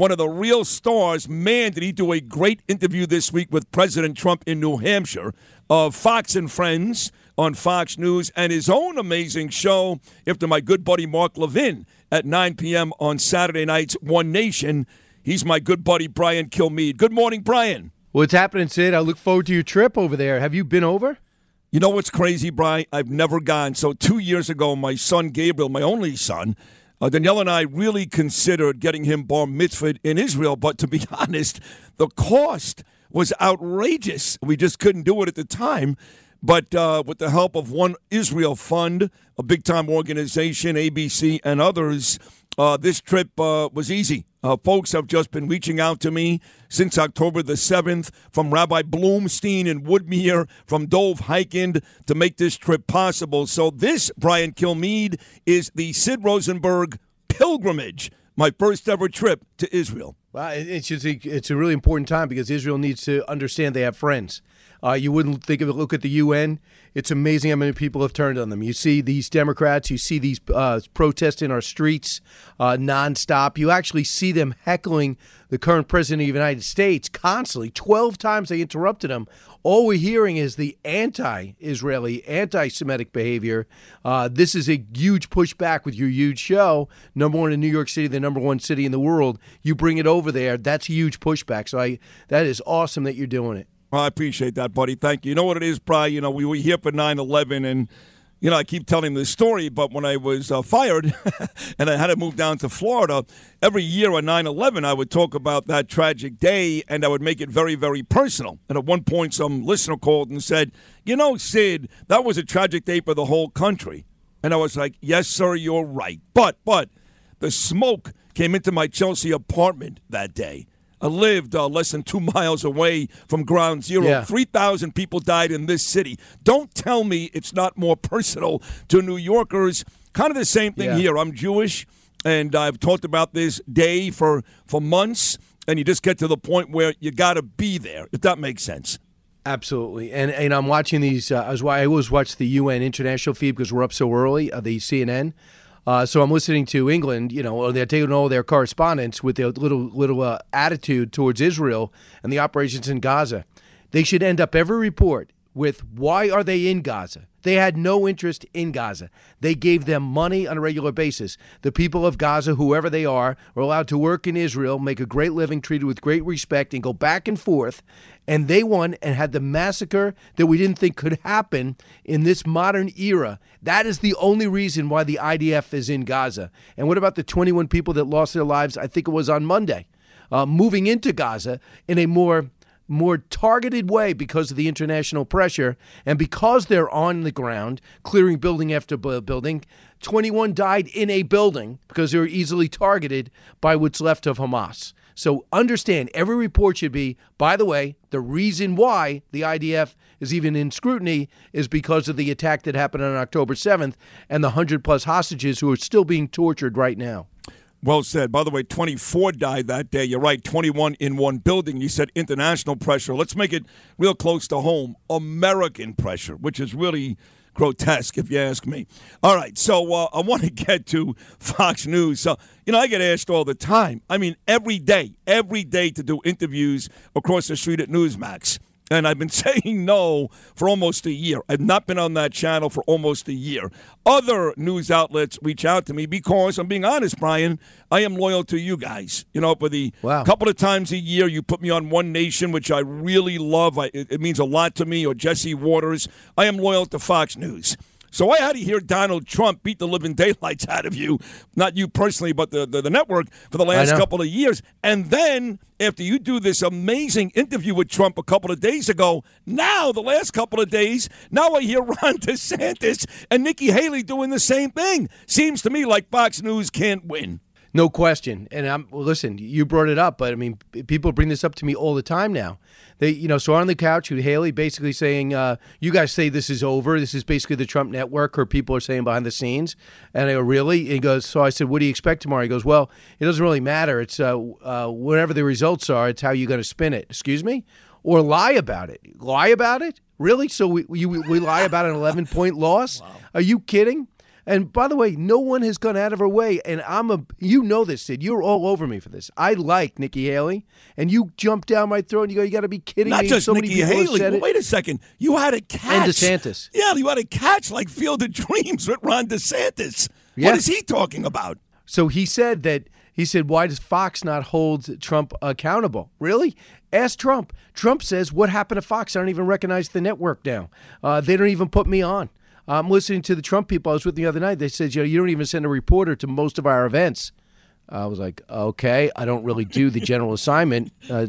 one of the real stars. Man, did he do a great interview this week with President Trump in New Hampshire of Fox and Friends on Fox News and his own amazing show after my good buddy Mark Levin at 9 p.m. on Saturday nights, One Nation. He's my good buddy Brian Kilmeade. Good morning, Brian. What's happening, Sid? I look forward to your trip over there. Have you been over? You know what's crazy, Brian? I've never gone. So two years ago, my son Gabriel, my only son, uh, Danielle and I really considered getting him bar mitzvah in Israel, but to be honest, the cost was outrageous. We just couldn't do it at the time. But uh, with the help of One Israel Fund, a big time organization, ABC, and others, uh, this trip uh, was easy. Uh, folks have just been reaching out to me since October the 7th, from Rabbi Bloomstein and Woodmere, from Dov Hikind, to make this trip possible. So, this, Brian Kilmeade, is the Sid Rosenberg pilgrimage, my first ever trip to Israel. Well, it's just a, it's a really important time because Israel needs to understand they have friends. Uh, you wouldn't think of it. Look at the UN. It's amazing how many people have turned on them. You see these Democrats. You see these uh, protests in our streets uh, nonstop. You actually see them heckling the current president of the United States constantly. Twelve times they interrupted him. All we're hearing is the anti-Israeli, anti-Semitic behavior. Uh, this is a huge pushback with your huge show. Number one in New York City, the number one city in the world. You bring it over there. That's a huge pushback. So I, that is awesome that you're doing it. Well, I appreciate that, buddy. Thank you. You know what it is, Brian? You know, we were here for 9 11, and, you know, I keep telling this story, but when I was uh, fired and I had to move down to Florida, every year on 9 11, I would talk about that tragic day and I would make it very, very personal. And at one point, some listener called and said, You know, Sid, that was a tragic day for the whole country. And I was like, Yes, sir, you're right. But, but, the smoke came into my Chelsea apartment that day. I lived uh, less than two miles away from ground zero. Yeah. 3,000 people died in this city. Don't tell me it's not more personal to New Yorkers. Kind of the same thing Yeah. here. I'm Jewish, and I've talked about this day for, for months, and you just get to the point where you got to be there, if that makes sense. Absolutely, and and I'm watching these. Uh, as why I always watch the UN international feed because we're up so early. Uh, the CNN. Uh, so I'm listening to England. You know, they're taking all their correspondence with their little little uh, attitude towards Israel and the operations in Gaza. They should end up every report with why are they in Gaza? They had no interest in Gaza. They gave them money on a regular basis. The people of Gaza, whoever they are, are allowed to work in Israel, make a great living, treated with great respect, and go back and forth. And they won and had the massacre that we didn't think could happen in this modern era. That is the only reason why the IDF is in Gaza. And what about the 21 people that lost their lives? I think it was on Monday, uh, moving into Gaza in a more more targeted way because of the international pressure and because they're on the ground clearing building after building. 21 died in a building because they were easily targeted by what's left of Hamas. So understand every report should be by the way the reason why the IDF is even in scrutiny is because of the attack that happened on October 7th and the 100 plus hostages who are still being tortured right now Well said. By the way, 24 died that day. You're right, 21 in one building. You said international pressure. Let's make it real close to home. American pressure, which is really grotesque, if you ask me. All right, so uh, I want to get to Fox News. So, you know, I get asked all the time. I mean, every day, every day to do interviews across the street at Newsmax. And I've been saying no for almost a year. I've not been on that channel for almost a year. Other news outlets reach out to me because I'm being honest, Brian. I am loyal to you guys. You know, for the Wow. couple of times a year you put me on One Nation, which I really love. I, it, it means a lot to me. Or Jesse Watters. I am loyal to Fox News. So I had to hear Donald Trump beat the living daylights out of you, not you personally, but the, the, the network for the last couple of years. And then after you do this amazing interview with Trump a couple of days ago, now the last couple of days, now I hear Ron DeSantis and Nikki Haley doing the same thing. Seems to me like Fox News can't win. No question. And I'm well, listen, you brought it up, but I mean, people bring this up to me all the time now. They, you know, so on the couch with Haley basically saying, uh, "You guys say this is over. This is basically the Trump network." Or people are saying behind the scenes, and I go, "Really?" He goes, "So I said, what do you expect tomorrow?" He goes, "Well, it doesn't really matter. It's uh, uh, whatever the results are. It's how you're going to spin it. Excuse me, or lie about it. Lie about it? Really? So we we, we lie about an 11 point loss? Are you kidding?" And by the way, no one has gone out of her way. And I'm a, you know this, Sid. You're all over me for this. I like Nikki Haley, and you jump down my throat and you go, "You got to be kidding Not me!" just so Nikki Haley. said Well, wait a second. You had a catch. And DeSantis. Yeah, you had a catch like Field of Dreams with Ron DeSantis. Yeah. What is he talking about? So he said that he said, "Why does Fox not hold Trump accountable?" Really? Ask Trump. Trump says, "What happened to Fox? I don't even recognize the network now. Uh, they don't even put me on." I'm listening to the Trump people I was with the other night. They said, "You know, you don't even send a reporter to most of our events." I was like, "Okay, I don't really do the general assignment." Uh,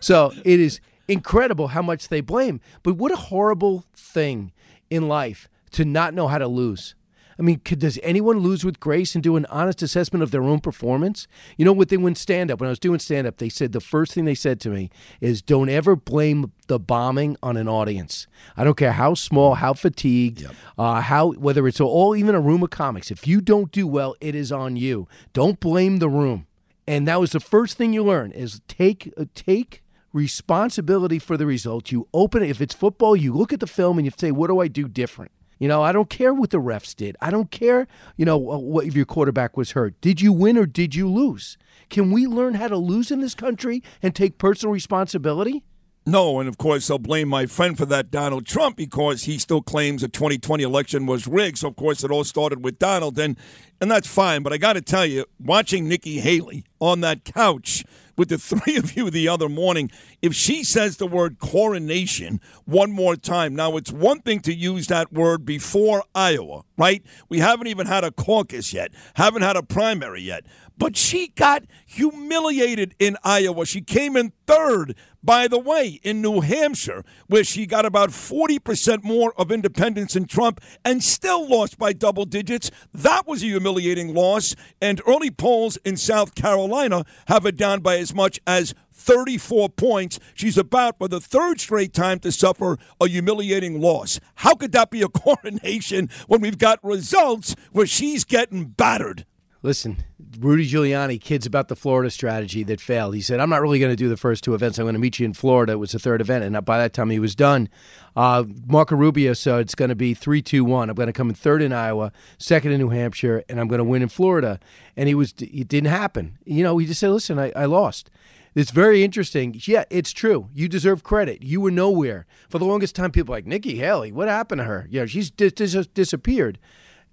so it is incredible how much they blame. But what a horrible thing in life to not know how to lose. I mean, could, does anyone lose with grace and do an honest assessment of their own performance? You know what they when stand up when I was doing stand up, they said the first thing they said to me is don't ever blame the bombing on an audience. I don't care how small, how fatigued, uh, how whether it's all even a room of comics. If you don't do well, it is on you. Don't blame the room. And that was the first thing you learn is take uh, take responsibility for the result. You open it. If it's football, you look at the film and you say, what do I do different? You know, I don't care what the refs did. I don't care, you know, what if your quarterback was hurt. Did you win or did you lose? Can we learn how to lose in this country and take personal responsibility? No, and of course I'll blame my friend for that, Donald Trump, because he still claims the 2020 election was rigged. So of course it all started with Donald, and and that's fine. But I got to tell you, watching Nikki Haley on that couch with the three of you the other morning, if she says the word coronation one more time, now it's one thing to use that word before Iowa, right? We haven't even had a caucus yet, haven't had a primary yet, but she got humiliated in Iowa. She came in third, by the way, in New Hampshire, where she got about 40% more of independents than Trump and still lost by double digits. That was a humiliating loss. And early polls in South Carolina have it down by as much as 34 points. She's about for the third straight time to suffer a humiliating loss. How could that be a coronation when we've got results where she's getting battered? Listen, Rudy Giuliani kids about the Florida strategy that failed. He said, "I'm not really going to do the first two events. I'm going to meet you in Florida." It was the third event, and by that time he was done. Uh, Marco Rubio said it's going to be three, two, one. I'm going to come in third in Iowa, second in New Hampshire, and I'm going to win in Florida. And he was, it didn't happen. You know, he just said, "Listen, I, I lost." It's very interesting. Yeah, it's true. You deserve credit. You were nowhere for the longest time. People like Nikki Haley. What happened to her? Yeah, she's dis- dis- disappeared.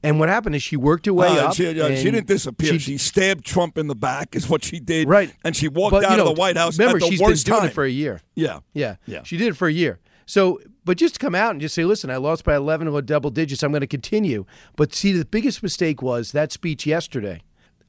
And what happened is she worked her way Uh, up. she, uh, she didn't disappear. She, she- stabbed Trump in the back, is what she did. Right. And she walked But, out you know, of the White House Remember, she's been doing time. it for a year. yeah. Yeah, Yeah. She did it for a year. So, but just to come out and just say, "Listen, I lost by 11 or double digits. I'm going to continue." But see, the biggest mistake was that speech yesterday.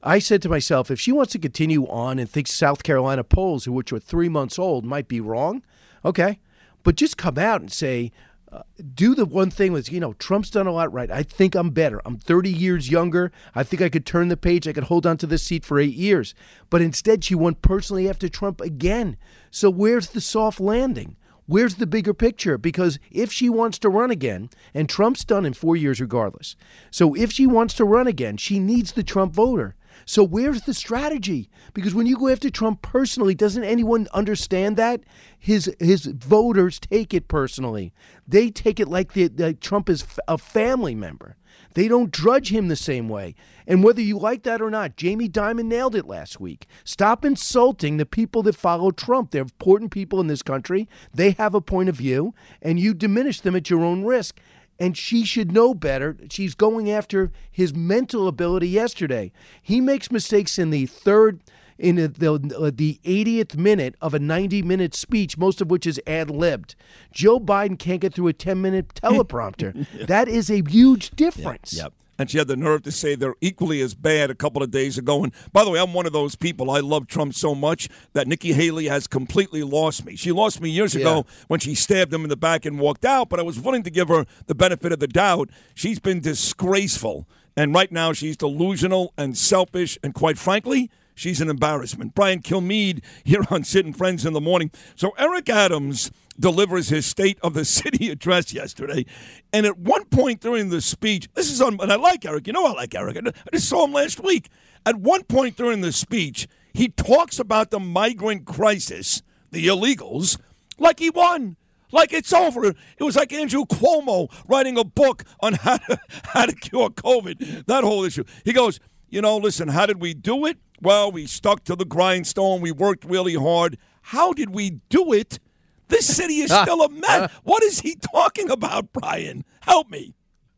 I said to myself, if she wants to continue on and thinks South Carolina polls, which are three months old, might be wrong, okay, but just come out and say, uh, do the one thing was, you know, Trump's done a lot right. I think I'm better. I'm 30 years younger. I think I could turn the page. I could hold on to this seat for eight years. But instead, she went personally after Trump again. So where's the soft landing? Where's the bigger picture? Because if she wants to run again, and Trump's done in four years regardless, so if she wants to run again, she needs the Trump voter. So where's the strategy? Because when you go after Trump personally, doesn't anyone understand that? His his voters take it personally. They take it like the, the Trump is a family member. They don't drudge him the same way. And whether you like that or not, Jamie Dimon nailed it last week. Stop insulting the people that follow Trump. They're important people in this country. They have a point of view, and you diminish them at your own risk. And she should know better. She's going after his mental ability yesterday. He makes mistakes in the third in the, the, the 80th minute of a 90 minute speech, most of which is ad libbed. Joe Biden can't get through a 10 minute teleprompter. That is a huge difference. Yep. And she had the nerve to say they're equally as bad a couple of days ago. And by the way, I'm one of those people. I love Trump so much that Nikki Haley has completely lost me. She lost me years ago when she stabbed him in the back and walked out, but I was willing to give her the benefit of the doubt. She's been disgraceful. And right now, she's delusional and selfish. And quite frankly, she's an embarrassment. Brian Kilmeade here on and Friends in the Morning. So Eric Adams delivers his State of the City address yesterday. And at one point during the speech, this is on, and I like Eric. You know I like Eric. I just saw him last week. At one point during the speech, he talks about the migrant crisis, the illegals, like he won. like it's over. It was like Andrew Cuomo writing a book on how to, how to cure COVID, that whole issue. He goes, you know, listen, how did we do it? Well, we stuck to the grindstone. We worked really hard. How did we do it? This city is still a mess. What is he talking about, Brian? Help me.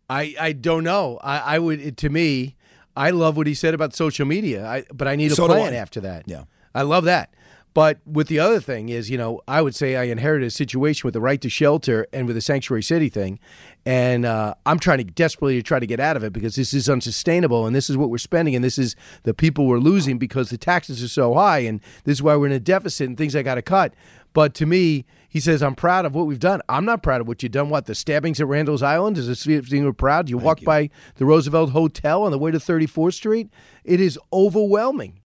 I, I don't know. I, I would to me, I love what he said about social media. I, but I need a So plan after that. Yeah. I love that. But with the other thing is, you know, I would say I inherited a situation with the right to shelter and with the sanctuary city thing, and uh, I'm trying to desperately try to get out of it because this is unsustainable, and this is what we're spending, and this is the people we're losing because the taxes are so high, and this is why we're in a deficit and things I got to cut. But to me, he says, I'm proud of what we've done. I'm not proud of what you've done. What, the stabbings at Randall's Island? Is this something we're proud? You walk by the Roosevelt Hotel on the way to 34th Street? It is overwhelming.